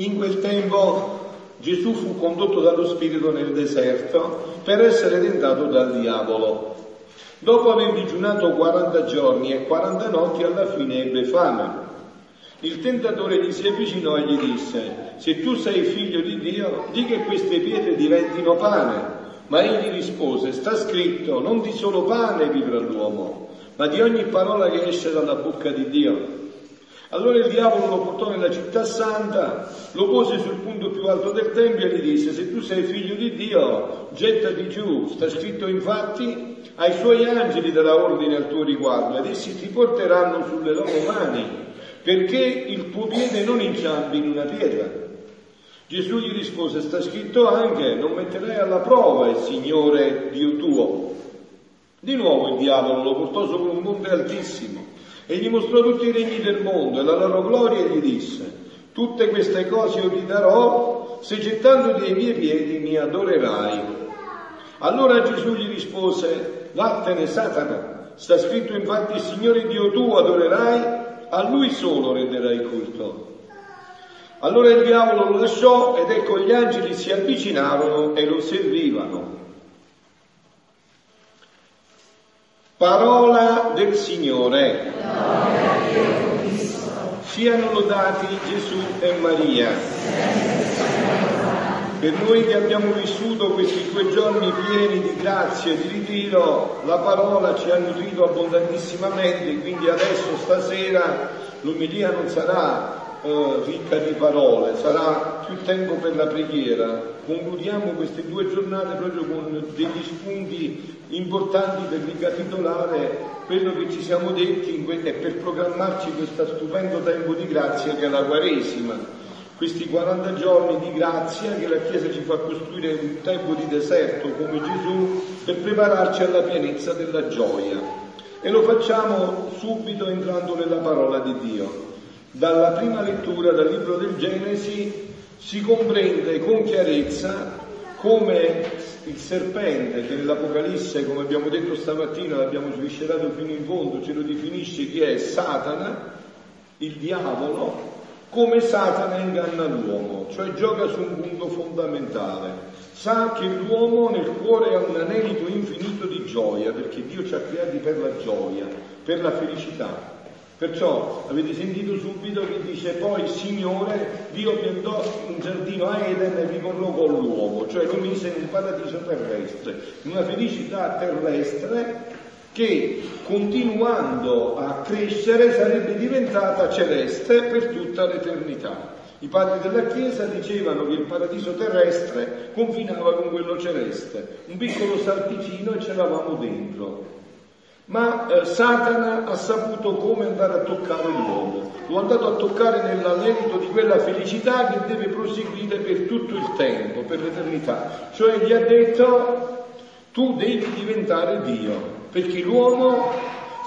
In quel tempo Gesù fu condotto dallo Spirito nel deserto per essere tentato dal diavolo. Dopo aver digiunato 40 giorni e 40 notti, alla fine ebbe fame. Il tentatore gli si avvicinò e gli disse, se tu sei figlio di Dio, di che queste pietre diventino pane. Ma egli rispose, sta scritto, non di solo pane vivrà l'uomo, ma di ogni parola che esce dalla bocca di Dio. Allora il diavolo lo portò nella città santa, lo pose sul punto più alto del tempio e gli disse, se tu sei figlio di Dio, gettati giù. Sta scritto infatti, ai suoi angeli darà ordine al tuo riguardo ed essi ti porteranno sulle loro mani, perché il tuo piede non inciampi in una pietra. Gesù gli rispose, sta scritto anche, non metterai alla prova il Signore Dio tuo. Di nuovo il diavolo lo portò sopra un monte altissimo e gli mostrò tutti i regni del mondo e la loro gloria e gli disse, tutte queste cose io ti darò se gettandoti ai miei piedi mi adorerai. Allora Gesù gli rispose, vattene Satana, sta scritto infatti il Signore Dio tuo adorerai, a Lui solo renderai culto. Allora il diavolo lo lasciò ed ecco gli angeli si avvicinarono e lo servivano. Parola del Signore. Siano lodati Gesù e Maria. Per noi che abbiamo vissuto questi due giorni pieni di grazia e di ritiro, la parola ci ha nutrito abbondantissimamente, quindi adesso stasera l'umilia non sarà eh, ricca di parole, sarà più tempo per la preghiera. Concludiamo queste due giornate proprio con degli spunti importanti per ricapitolare quello che ci siamo detti e per programmarci questo stupendo tempo di grazia che è la Quaresima. Questi 40 giorni di grazia che la Chiesa ci fa costruire un tempo di deserto come Gesù per prepararci alla pienezza della gioia. E lo facciamo subito entrando nella parola di Dio. Dalla prima lettura del libro del Genesi si comprende con chiarezza come il serpente che nell'Apocalisse, come abbiamo detto stamattina, l'abbiamo sviscerato fino in fondo, ce lo definisce chi è Satana, il diavolo, come Satana inganna l'uomo, cioè gioca su un punto fondamentale. Sa che l'uomo nel cuore ha un anelito infinito di gioia, perché Dio ci ha creati per la gioia, per la felicità. Perciò avete sentito subito che dice poi Signore Dio piantò un giardino a Eden e ritornò con l'uomo, cioè lo mise in un paradiso terrestre, in una felicità terrestre che continuando a crescere sarebbe diventata celeste per tutta l'eternità. I padri della Chiesa dicevano che il paradiso terrestre confinava con quello celeste, un piccolo salticino e ce l'avamo dentro. Ma eh, Satana ha saputo come andare a toccare l'uomo, lo è andato a toccare nell'anelito di quella felicità che deve proseguire per tutto il tempo, per l'eternità. Cioè gli ha detto tu devi diventare Dio, perché l'uomo,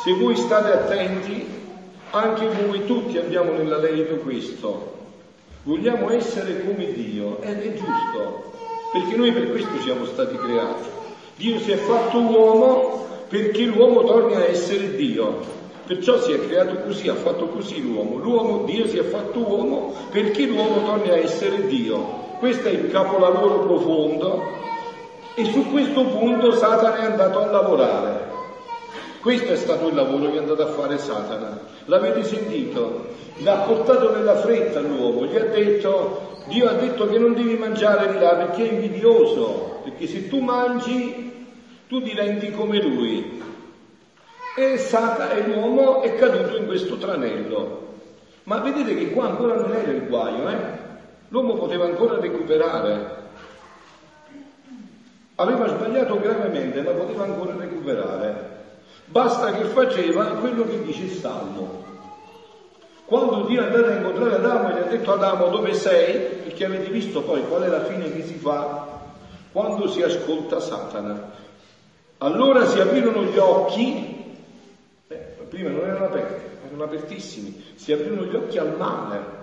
se voi state attenti, anche voi tutti abbiamo nell'anelito questo, vogliamo essere come Dio ed è giusto, perché noi per questo siamo stati creati. Dio si è fatto uomo perché l'uomo torni a essere Dio. Perciò si è creato così, ha fatto così l'uomo. L'uomo, Dio si è fatto uomo perché l'uomo torni a essere Dio. Questo è il capolavoro profondo e su questo punto Satana è andato a lavorare. Questo è stato il lavoro che è andato a fare Satana. L'avete sentito? L'ha portato nella fretta l'uomo, gli ha detto, Dio ha detto che non devi mangiare di là perché è invidioso, perché se tu mangi tu diventi come lui. E Sata e l'uomo è caduto in questo tranello. Ma vedete che qua ancora non era il guaio, eh? L'uomo poteva ancora recuperare. aveva sbagliato gravemente, ma poteva ancora recuperare. Basta che faceva quello che dice il Salmo. Quando Dio è andato a incontrare Adamo e gli ha detto Adamo dove sei, perché avete visto poi qual è la fine che si fa quando si ascolta Satana. Allora si aprirono gli occhi, eh, prima non erano aperti, erano apertissimi, si aprirono gli occhi al male.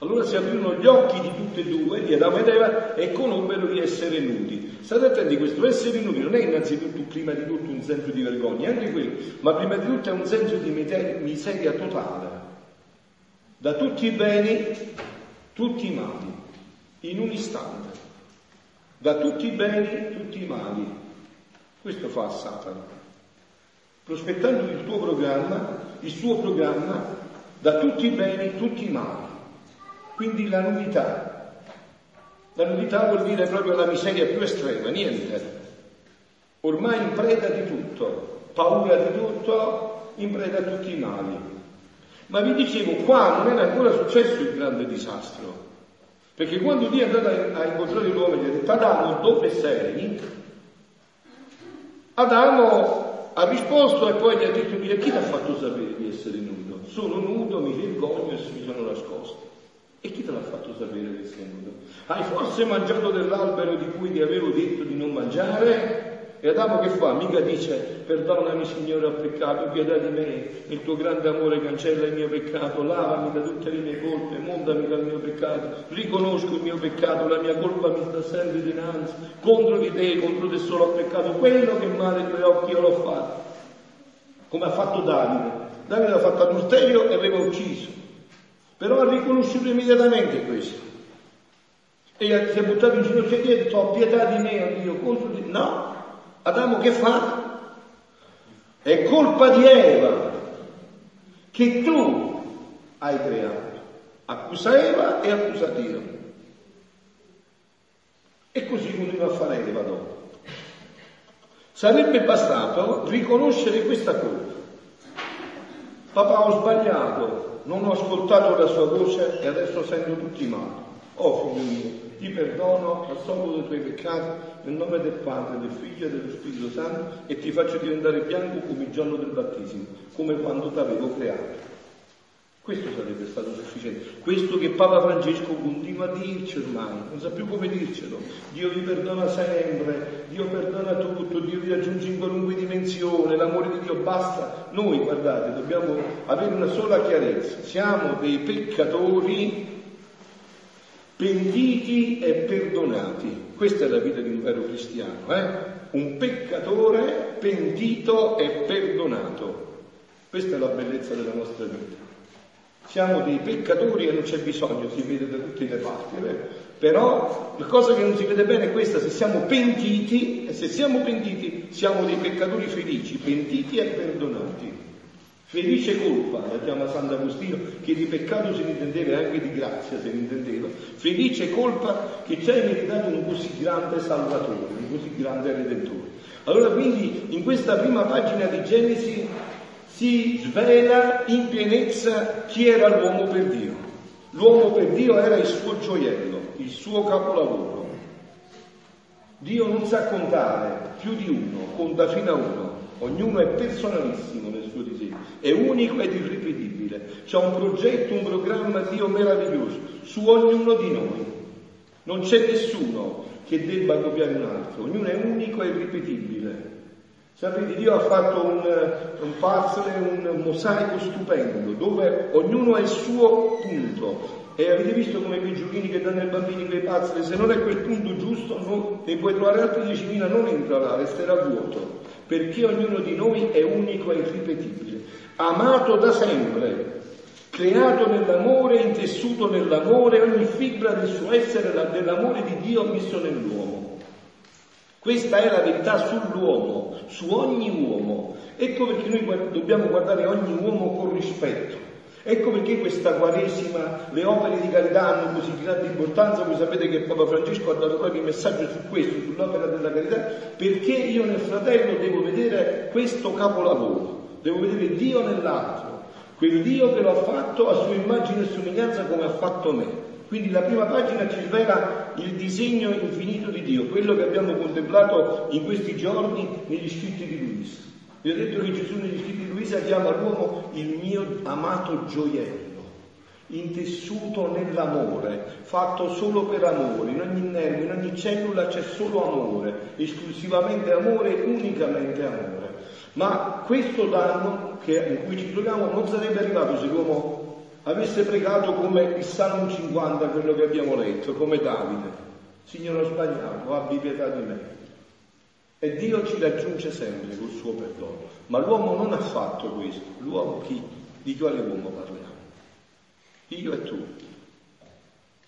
Allora si aprirono gli occhi di tutti e due, di Adamo ed Eva, e conobbero di essere nudi. State attenti, questo essere nudi non è innanzitutto, prima di tutto, un senso di vergogna, anche quello, ma prima di tutto è un senso di miseria totale. Da tutti i beni, tutti i mali, in un istante. Da tutti i beni, tutti i mali. Questo fa Satana. Prospettando il tuo programma, il suo programma, da tutti i beni, tutti i mali. Quindi la nudità. La nudità vuol dire proprio la miseria più estrema, niente. Ormai in preda di tutto, paura di tutto, in preda a tutti i mali. Ma vi dicevo, qua non era ancora successo il grande disastro. Perché quando Dio è andato a incontrare l'uomo e gli ha detto Adamo dove sei? Adamo ha risposto e poi gli ha detto Dio chi ti ha fatto sapere di essere nudo? Sono nudo, mi vergogno e mi sono nascosto. E chi te l'ha fatto sapere che sei nudo? Hai forse mangiato dell'albero di cui ti avevo detto di non mangiare? E Adamo che fa? Mica dice perdonami Signore ho peccato, pietà di me, il tuo grande amore cancella il mio peccato, lavami da tutte le mie colpe, mondami dal mio peccato, riconosco il mio peccato, la mia colpa mi sta sempre dinanzi, contro di te, contro te solo ho peccato, quello che male ai tuoi occhi io l'ho fatto, come ha fatto Davide. Davide ha fatto adulterio e aveva ucciso, però ha riconosciuto immediatamente questo. E si è buttato in ginocchio e ha detto, ho pietà di me, oh Dio, contro di... No, Adamo che fa? È colpa di Eva che tu hai creato. Accusa Eva e accusa Dio. E così continua a fare Eva dopo. Sarebbe bastato riconoscere questa colpa. Papà ho sbagliato, non ho ascoltato la sua voce e adesso sento tutti male. Oh figlio mio, ti perdono, assolvo dei tuoi peccati nel nome del Padre, del Figlio e dello Spirito Santo e ti faccio diventare bianco come il giorno del battesimo, come quando ti avevo creato. Questo sarebbe stato sufficiente. Questo che Papa Francesco continua a dirci ormai, non sa più come dircelo. Dio vi perdona sempre, Dio perdona tutto, Dio vi raggiunge in qualunque dimensione, l'amore di Dio basta. Noi, guardate, dobbiamo avere una sola chiarezza. Siamo dei peccatori pentiti e perdonati. Questa è la vita di un vero cristiano, eh? un peccatore pentito e perdonato. Questa è la bellezza della nostra vita. Siamo dei peccatori e non c'è bisogno, si vede da tutte le parti, però la cosa che non si vede bene è questa, se siamo pentiti, e se siamo pentiti siamo dei peccatori felici, pentiti e perdonati. Felice colpa, la chiama Sant'Agostino, che di peccato se ne intendeva e anche di grazia se ne intendeva. Felice colpa che ci hai meritato un così grande Salvatore, un così grande Redentore. Allora quindi in questa prima pagina di Genesi si svela in pienezza chi era l'uomo per Dio. L'uomo per Dio era il suo gioiello, il suo capolavoro. Dio non sa contare più di uno, conta fino a uno. Ognuno è personalissimo nel suo disegno, è unico ed irripetibile. C'è un progetto, un programma Dio meraviglioso su ognuno di noi. Non c'è nessuno che debba copiare un altro, ognuno è unico e irripetibile. Sapete, Dio ha fatto un, un puzzle, un mosaico stupendo, dove ognuno ha il suo punto. E avete visto come quei giochini che danno ai bambini quei puzzle, se non è quel punto giusto, non, ne puoi trovare altri 10.000, non entra là, resterà vuoto perché ognuno di noi è unico e irripetibile, amato da sempre, creato nell'amore, intessuto nell'amore, ogni fibra del suo essere dell'amore di Dio messo nell'uomo. Questa è la verità sull'uomo, su ogni uomo. Ecco perché noi dobbiamo guardare ogni uomo con rispetto Ecco perché questa Quaresima, le opere di carità hanno così grande importanza, voi sapete che Papa Francesco ha dato proprio il messaggio su questo, sull'opera della carità, perché io nel fratello devo vedere questo capolavoro, devo vedere Dio nell'altro, quel Dio che lo ha fatto a sua immagine e somiglianza come ha fatto me. Quindi la prima pagina ci rivela il disegno infinito di Dio, quello che abbiamo contemplato in questi giorni negli scritti di Luisa. Vi ho detto che Gesù negli scritti di Luisa chiama l'uomo il mio amato gioiello intessuto nell'amore, fatto solo per amore, in ogni nervo, in ogni cellula c'è solo amore, esclusivamente amore, unicamente amore. Ma questo danno che, in cui ci troviamo non sarebbe arrivato se l'uomo avesse pregato come il Salmo 50, quello che abbiamo letto, come Davide. Signore ho sbagliato, abbi pietà di me. E Dio ci raggiunge sempre col suo perdono. Ma l'uomo non ha fatto questo. L'uomo chi? Di quale uomo parliamo? Io e tu.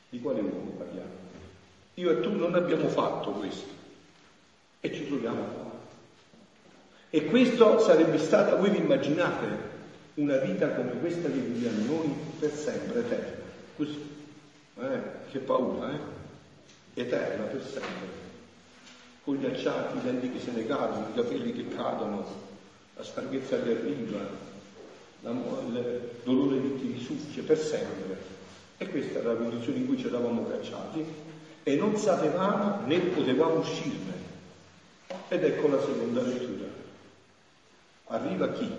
Di quale uomo parliamo? Io e tu non abbiamo fatto questo. E ci troviamo qua. E questo sarebbe stata, voi vi immaginate, una vita come questa che viviamo noi per sempre, eterna. Così. Eh? Che paura, eh? Eterna per sempre. Con gli acciati, i denti che se ne cadono, i capelli che cadono, la stanchezza che arriva, la, il dolore di chi risucchia per sempre. E questa era la condizione in cui ci eravamo cacciati e non sapevamo né potevamo uscirne. Ed ecco la seconda lettura. Arriva chi?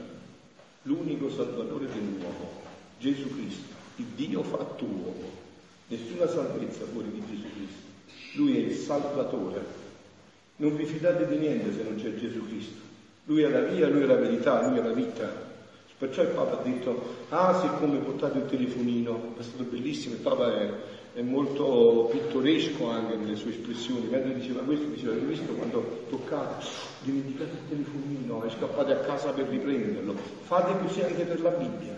L'unico Salvatore dell'uomo, Gesù Cristo, il Dio fatto uomo. Nessuna salvezza fuori di Gesù Cristo. Lui è il Salvatore. Non vi fidate di niente se non c'è Gesù Cristo. Lui è la via, lui è la verità, lui è la vita. Perciò il Papa ha detto, ah siccome portate il telefonino, è stato bellissimo, il Papa è, è molto pittoresco anche nelle sue espressioni, mentre diceva questo, diceva, hai visto quando toccate, dimenticate il telefonino e scappate a casa per riprenderlo, fate così anche per la Bibbia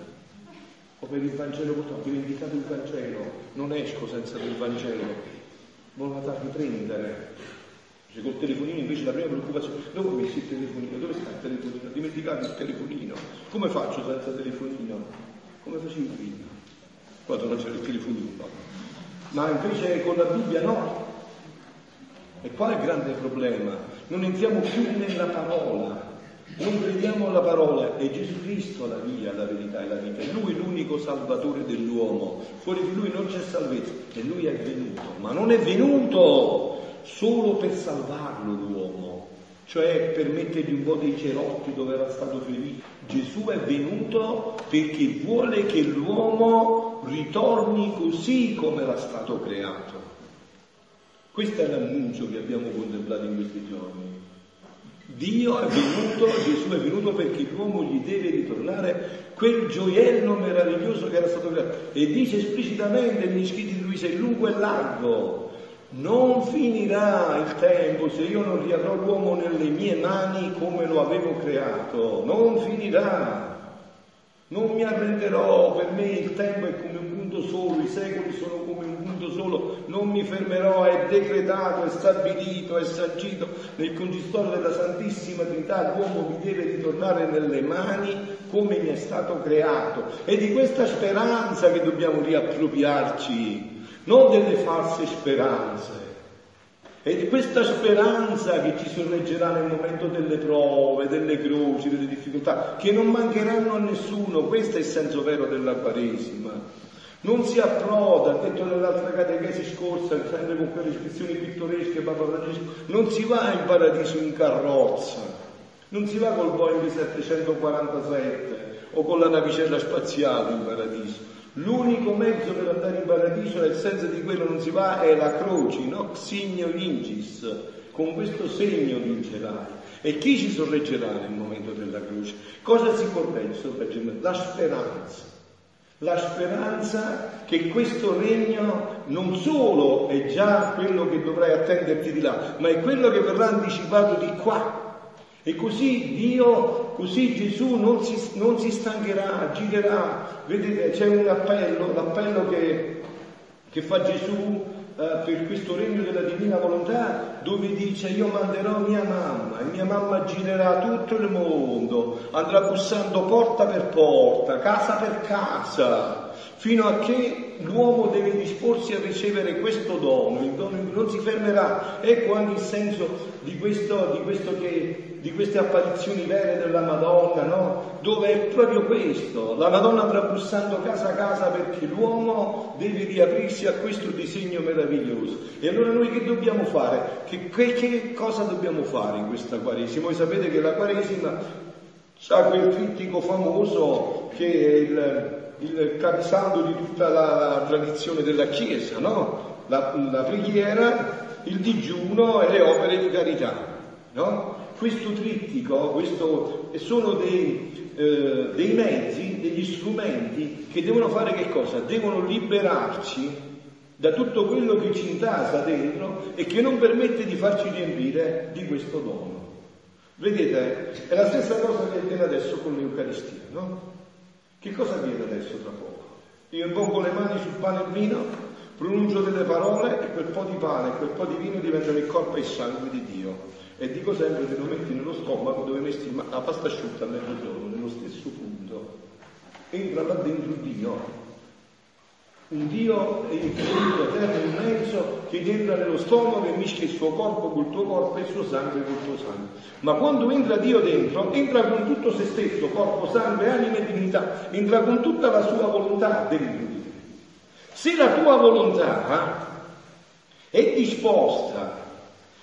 o per il Vangelo dimenticate il Vangelo, non esco senza del Vangelo, non vado a riprendere. Cioè col telefonino invece la prima preoccupazione, dove ho messo il telefonino? Dove sta il telefonino? Dimenticato il telefonino. Come faccio senza telefonino? Come facevo prima? Quando non c'era il telefonino. Ma invece con la Bibbia no. E qual è il grande problema? Non entriamo più nella parola, non crediamo alla parola, è Gesù Cristo la via, la verità e la vita, è Lui l'unico salvatore dell'uomo, fuori di Lui non c'è salvezza e Lui è venuto, ma non è venuto solo per salvarlo l'uomo, cioè per mettergli un po' dei cerotti dove era stato ferito. Gesù è venuto perché vuole che l'uomo ritorni così come era stato creato. Questo è l'annuncio che abbiamo contemplato in questi giorni. Dio è venuto, Gesù è venuto perché l'uomo gli deve ritornare quel gioiello meraviglioso che era stato creato. E dice esplicitamente negli scritti di Luisa, il lungo e largo, non finirà il tempo se io non riavrò l'uomo nelle mie mani come lo avevo creato, non finirà. Non mi arrenderò, per me il tempo è come un punto solo, i secoli sono come un punto solo, non mi fermerò, è decretato, è stabilito, è sancito nel consistorio della Santissima Trinità, l'uomo mi deve ritornare nelle mani come mi è stato creato. È di questa speranza che dobbiamo riappropriarci non delle false speranze. È di questa speranza che ci sorreggerà nel momento delle prove, delle croci, delle difficoltà, che non mancheranno a nessuno. Questo è il senso vero della Quaresima. Non si approda, ha detto nell'altra catechesi scorsa, sempre con quelle espressioni pittoresche, Papa Francesco, non si va in paradiso in carrozza, non si va col Boeing 747 o con la navicella spaziale in paradiso. L'unico mezzo per andare in paradiso, nel senso di quello non si va, è la croce, no? Signo vincis, con questo segno vincerai. E chi ci sorreggerà nel momento della croce? Cosa si corregge? La speranza. La speranza che questo regno non solo è già quello che dovrai attenderti di là, ma è quello che verrà anticipato di qua, e così Dio, così Gesù non si, non si stancherà, girerà. Vedete, c'è un appello, l'appello che, che fa Gesù eh, per questo regno della divina volontà, dove dice io manderò mia mamma e mia mamma girerà tutto il mondo, andrà bussando porta per porta, casa per casa, fino a che l'uomo deve disporsi a ricevere questo dono, il dono non si fermerà. Ecco anche il senso di, questo, di, questo che, di queste apparizioni vere della Madonna, no? dove è proprio questo, la Madonna andrà bussando casa a casa perché l'uomo deve riaprirsi a questo disegno meraviglioso. E allora noi che dobbiamo fare? Che, che, che cosa dobbiamo fare in questa Quaresima? Voi sapete che la Quaresima ha quel trittico famoso che è il il capisaldo di tutta la tradizione della Chiesa, no? la, la, preghiera, il digiuno e le opere di carità. No? Questo trittico questo, sono dei, eh, dei mezzi, degli strumenti che devono fare che cosa? Devono liberarci da tutto quello che ci intasa dentro e che non permette di farci riempire di questo dono. Vedete, è la stessa cosa che avviene adesso con l'Eucaristia, no? Che cosa avviene adesso tra poco? Io impongo le mani sul pane e vino, pronuncio delle parole e quel po' di pane e quel po' di vino diventano il corpo e il sangue di Dio. E dico sempre che lo metti nello stomaco dove metti la pasta asciutta a mezzogiorno, nello stesso punto. Entra là dentro Dio un Dio infinito, eterno, immenso, che entra nello stomaco e mischia il suo corpo col tuo corpo e il suo sangue col tuo sangue. Ma quando entra Dio dentro, entra con tutto se stesso, corpo, sangue, anima e divinità, entra con tutta la sua volontà dentro di te. Se la tua volontà è disposta,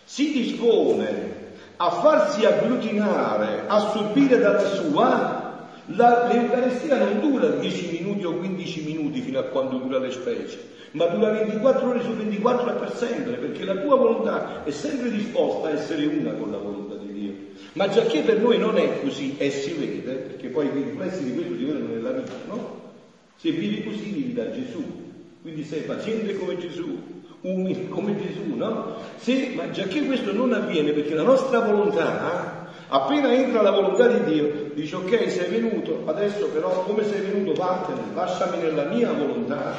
si dispone a farsi agglutinare, assorbire dalla sua, la, L'Eucaristia non dura 10 minuti o 15 minuti fino a quando dura le specie, ma dura 24 ore su 24 e per sempre, perché la tua volontà è sempre disposta a essere una con la volontà di Dio. Ma già che per noi non è così e si vede, perché poi i riflessi di questo si vedono nella vita, no? Se vivi così vivi da Gesù, quindi sei paziente come Gesù, umile come Gesù, no? Se, ma già che questo non avviene perché la nostra volontà Appena entra la volontà di Dio, dice ok, sei venuto, adesso però come sei venuto vattene, lasciami nella mia volontà,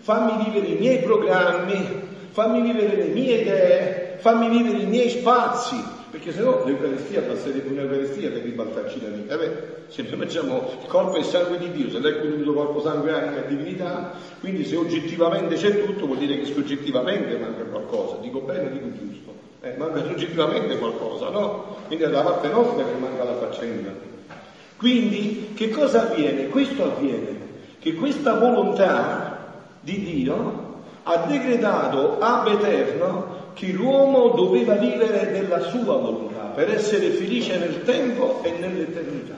fammi vivere i miei programmi, fammi vivere le mie idee, fammi vivere i miei spazi, perché se no l'Eucaristia passerebbe un'Eucaristia per ribaltarci la vita. Beh, se noi facciamo il corpo e il sangue di Dio, se lei è venuto corpo, sangue, anima e divinità, quindi se oggettivamente c'è tutto vuol dire che soggettivamente manca qualcosa, dico bene dico giusto eh, manca soggettivamente qualcosa, no? Quindi è da parte nostra che manca la faccenda. Quindi che cosa avviene? Questo avviene, che questa volontà di Dio ha decretato ab eterno che l'uomo doveva vivere della sua volontà per essere felice nel tempo e nell'eternità.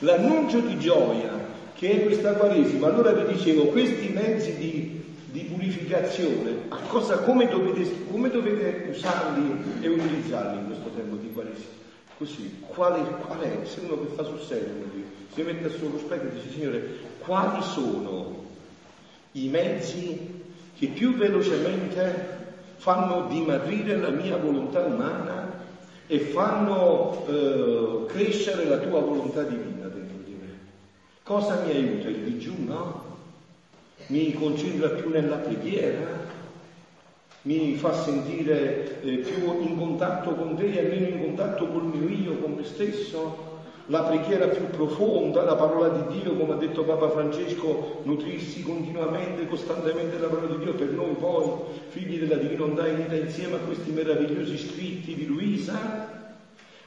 L'annuncio di gioia che è questa Quaresima, allora vi dicevo, questi mezzi di di purificazione, cosa, come, dovete, come, dovete, usarli e utilizzarli in questo tempo di Quaresima? Così, quale, qual è? Se uno che fa sul serio, si mette a suo cospetto e dice, Signore, quali sono i mezzi che più velocemente fanno dimagrire la mia volontà umana e fanno eh, crescere la tua volontà divina dentro di me? Cosa mi aiuta? Il digiuno? Mi concentra più nella preghiera, mi fa sentire eh, più in contatto con te e meno in contatto col mio io, con me stesso, la preghiera più profonda, la parola di Dio, come ha detto Papa Francesco, nutrirsi continuamente, costantemente della parola di Dio per noi poi, figli della unita insieme a questi meravigliosi scritti di Luisa,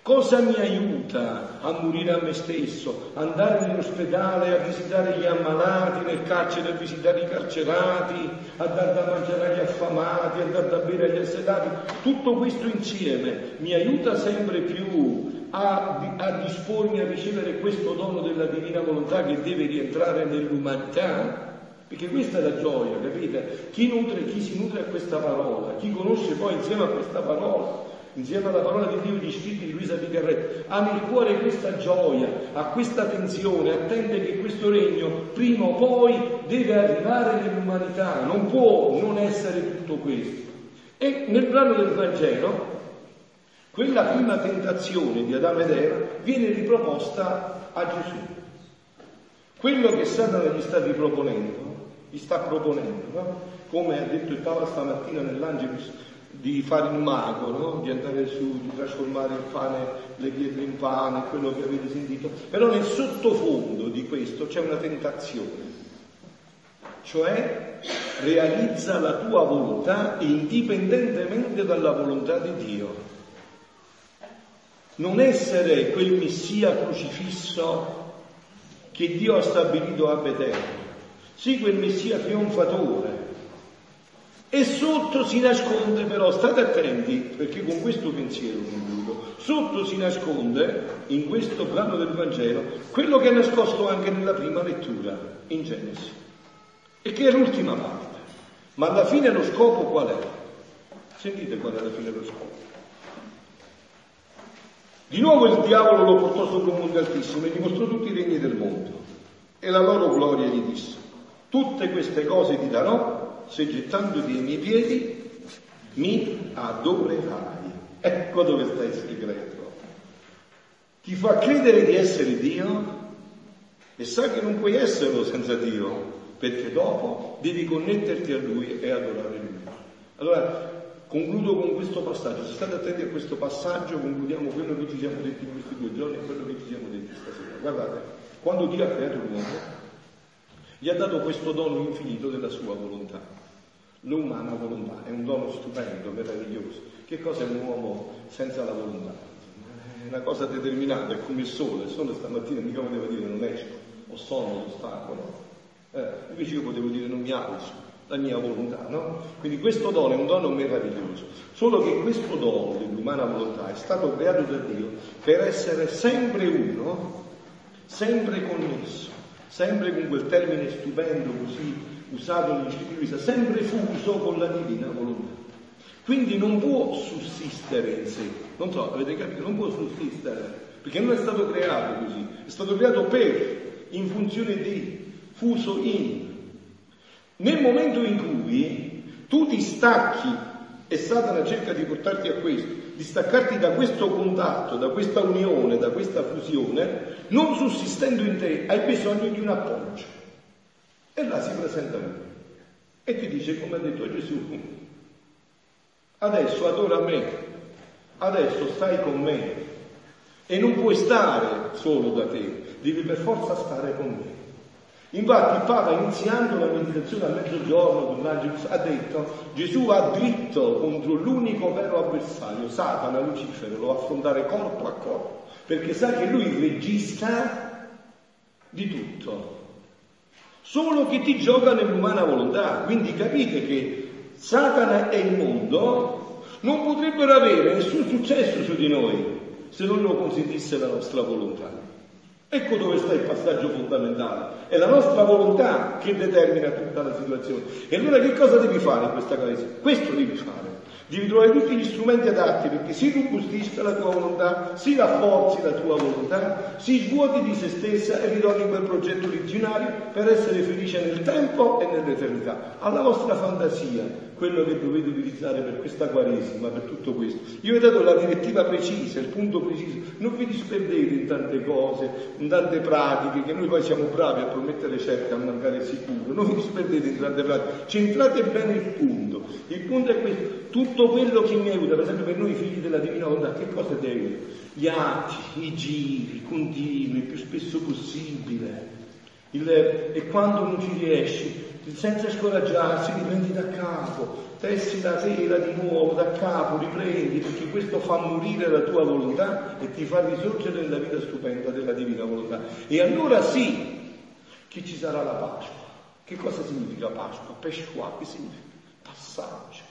Cosa mi aiuta a morire a me stesso? Andare nell'ospedale a visitare gli ammalati, nel carcere a visitare i carcerati, a dar da mangiare agli affamati, a dar da bere agli assedati. Tutto questo insieme mi aiuta sempre più a, a dispormi a ricevere questo dono della divina volontà che deve rientrare nell'umanità. Perché questa è la gioia, capite? Chi, nutre, chi si nutre a questa parola, chi conosce poi insieme a questa parola insieme alla parola di Dio gli scritti di Luisa Picarretto, ha nel cuore questa gioia, ha questa tensione, attende che questo regno prima o poi deve arrivare nell'umanità, non può non essere tutto questo. E nel brano del Vangelo, quella prima tentazione di Adamo ed Eva viene riproposta a Gesù. Quello che Satana gli sta riproponendo, gli sta proponendo, no? come ha detto il Papa stamattina nell'Angelus, di fare il mago, no? di andare su, di trasformare il pane, le pietre in pane, quello che avete sentito. Però nel sottofondo di questo c'è una tentazione. cioè realizza la tua volontà indipendentemente dalla volontà di Dio. Non essere quel Messia crocifisso che Dio ha stabilito a eterno, sì quel Messia trionfatore. E sotto si nasconde però, state attenti, perché con questo pensiero concludo, sotto si nasconde, in questo brano del Vangelo, quello che è nascosto anche nella prima lettura, in Genesi e che è l'ultima parte. Ma alla fine lo scopo qual è? Sentite qual è alla fine lo scopo. Di nuovo il diavolo lo portò sopra un monte altissimo e gli mostrò tutti i regni del mondo. E la loro gloria gli disse, tutte queste cose ti darò se gettandoti ai miei piedi mi adorerai. Ecco dove sta il segreto. Ti fa credere di essere Dio e sa che non puoi esserlo senza Dio perché dopo devi connetterti a Lui e adorare Lui. Allora, concludo con questo passaggio. Se state attenti a questo passaggio, concludiamo quello che ci siamo detti in questi due giorni e quello che ci siamo detti stasera. Guardate, quando Dio ha creato l'uomo, gli ha dato questo dono infinito della sua volontà. L'umana volontà è un dono stupendo, meraviglioso. Che cosa è un uomo senza la volontà? È una cosa determinata, è come il sole. Il sole stamattina mica voleva dire non esco, ho sonno, no? Eh, invece io potevo dire non mi alzo, la mia volontà, no? Quindi questo dono è un dono meraviglioso, solo che questo dono dell'umana volontà è stato creato da Dio per essere sempre uno, sempre connesso, sempre con quel termine stupendo così usato negli scritti sempre fuso con la divina volontà. Quindi non può sussistere in sé, non so, avete capito? Non può sussistere, perché non è stato creato così, è stato creato per, in funzione di, fuso in. Nel momento in cui tu ti stacchi e Satana cerca di portarti a questo, di staccarti da questo contatto, da questa unione, da questa fusione, non sussistendo in te, hai bisogno di un appoggio. E là si presenta lui e ti dice, come ha detto Gesù, adesso adora me, adesso stai con me e non puoi stare solo da te, devi per forza stare con me. Infatti il Papa iniziando la meditazione a mezzogiorno ha detto Gesù va dritto contro l'unico vero avversario, Satana, Lucifero, lo affrontare corpo a corpo, perché sa che lui regista di tutto, solo che ti gioca nell'umana volontà. Quindi capite che Satana e il mondo non potrebbero avere nessun successo su di noi se non lo consentisse la nostra volontà. Ecco dove sta il passaggio fondamentale. È la nostra volontà che determina tutta la situazione. E allora che cosa devi fare in questa crisi? Questo devi fare. Devi trovare tutti gli strumenti adatti perché si robustisca la tua volontà, si rafforzi la tua volontà, si svuoti di se stessa e ritorni in quel progetto originario per essere felice nel tempo e nell'eternità. Alla vostra fantasia, quello che dovete utilizzare per questa quaresima, per tutto questo. Io vi ho dato la direttiva precisa, il punto preciso. Non vi disperdete in tante cose, in tante pratiche, che noi poi siamo bravi a promettere certe, a mancare sicuro. Non vi disperdete in tante pratiche, centrate bene il punto. Il punto è questo, tutto quello che mi aiuta, per esempio per noi figli della Divina Volontà, che cosa ti aiuta? Gli atti, i giri continui, il più spesso possibile. Il, e quando non ci riesci, senza scoraggiarsi, riprendi da capo, tessi la tela di nuovo da capo, riprendi, perché questo fa morire la tua volontà e ti fa risorgere nella vita stupenda della Divina Volontà. E allora sì che ci sarà la Pasqua. Che cosa significa Pasqua? Pesqua, che significa? Passaggio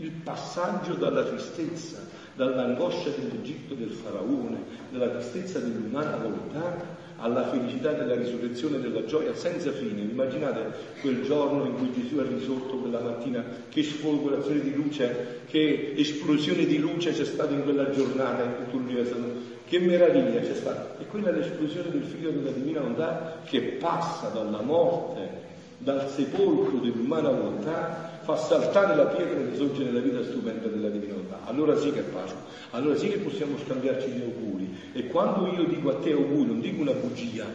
il passaggio dalla tristezza, dall'angoscia dell'Egitto del faraone, dalla tristezza dell'umana volontà, alla felicità della risurrezione della gioia senza fine. Immaginate quel giorno in cui Gesù è risorto quella mattina, che sfolgorazione di luce, che esplosione di luce c'è stata in quella giornata in tutto l'universo. Che meraviglia c'è stata. E quella è l'esplosione del figlio della divina volontà che passa dalla morte, dal sepolcro dell'umana volontà fa saltare la pietra e risorge nella vita stupenda della divinità. Allora sì che è Pasqua, allora sì che possiamo scambiarci gli auguri. E quando io dico a te auguri, non dico una bugia,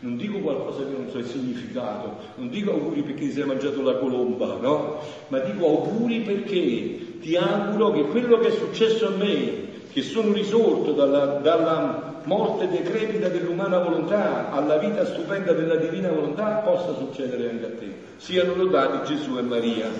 non dico qualcosa che non so il significato, non dico auguri perché ti sei mangiato la colomba, no? Ma dico auguri perché ti auguro che quello che è successo a me, che sono risorto dalla, dalla morte decrepita dell'umana volontà alla vita stupenda della divina volontà possa succedere anche a te. Siano lodati Gesù e Maria.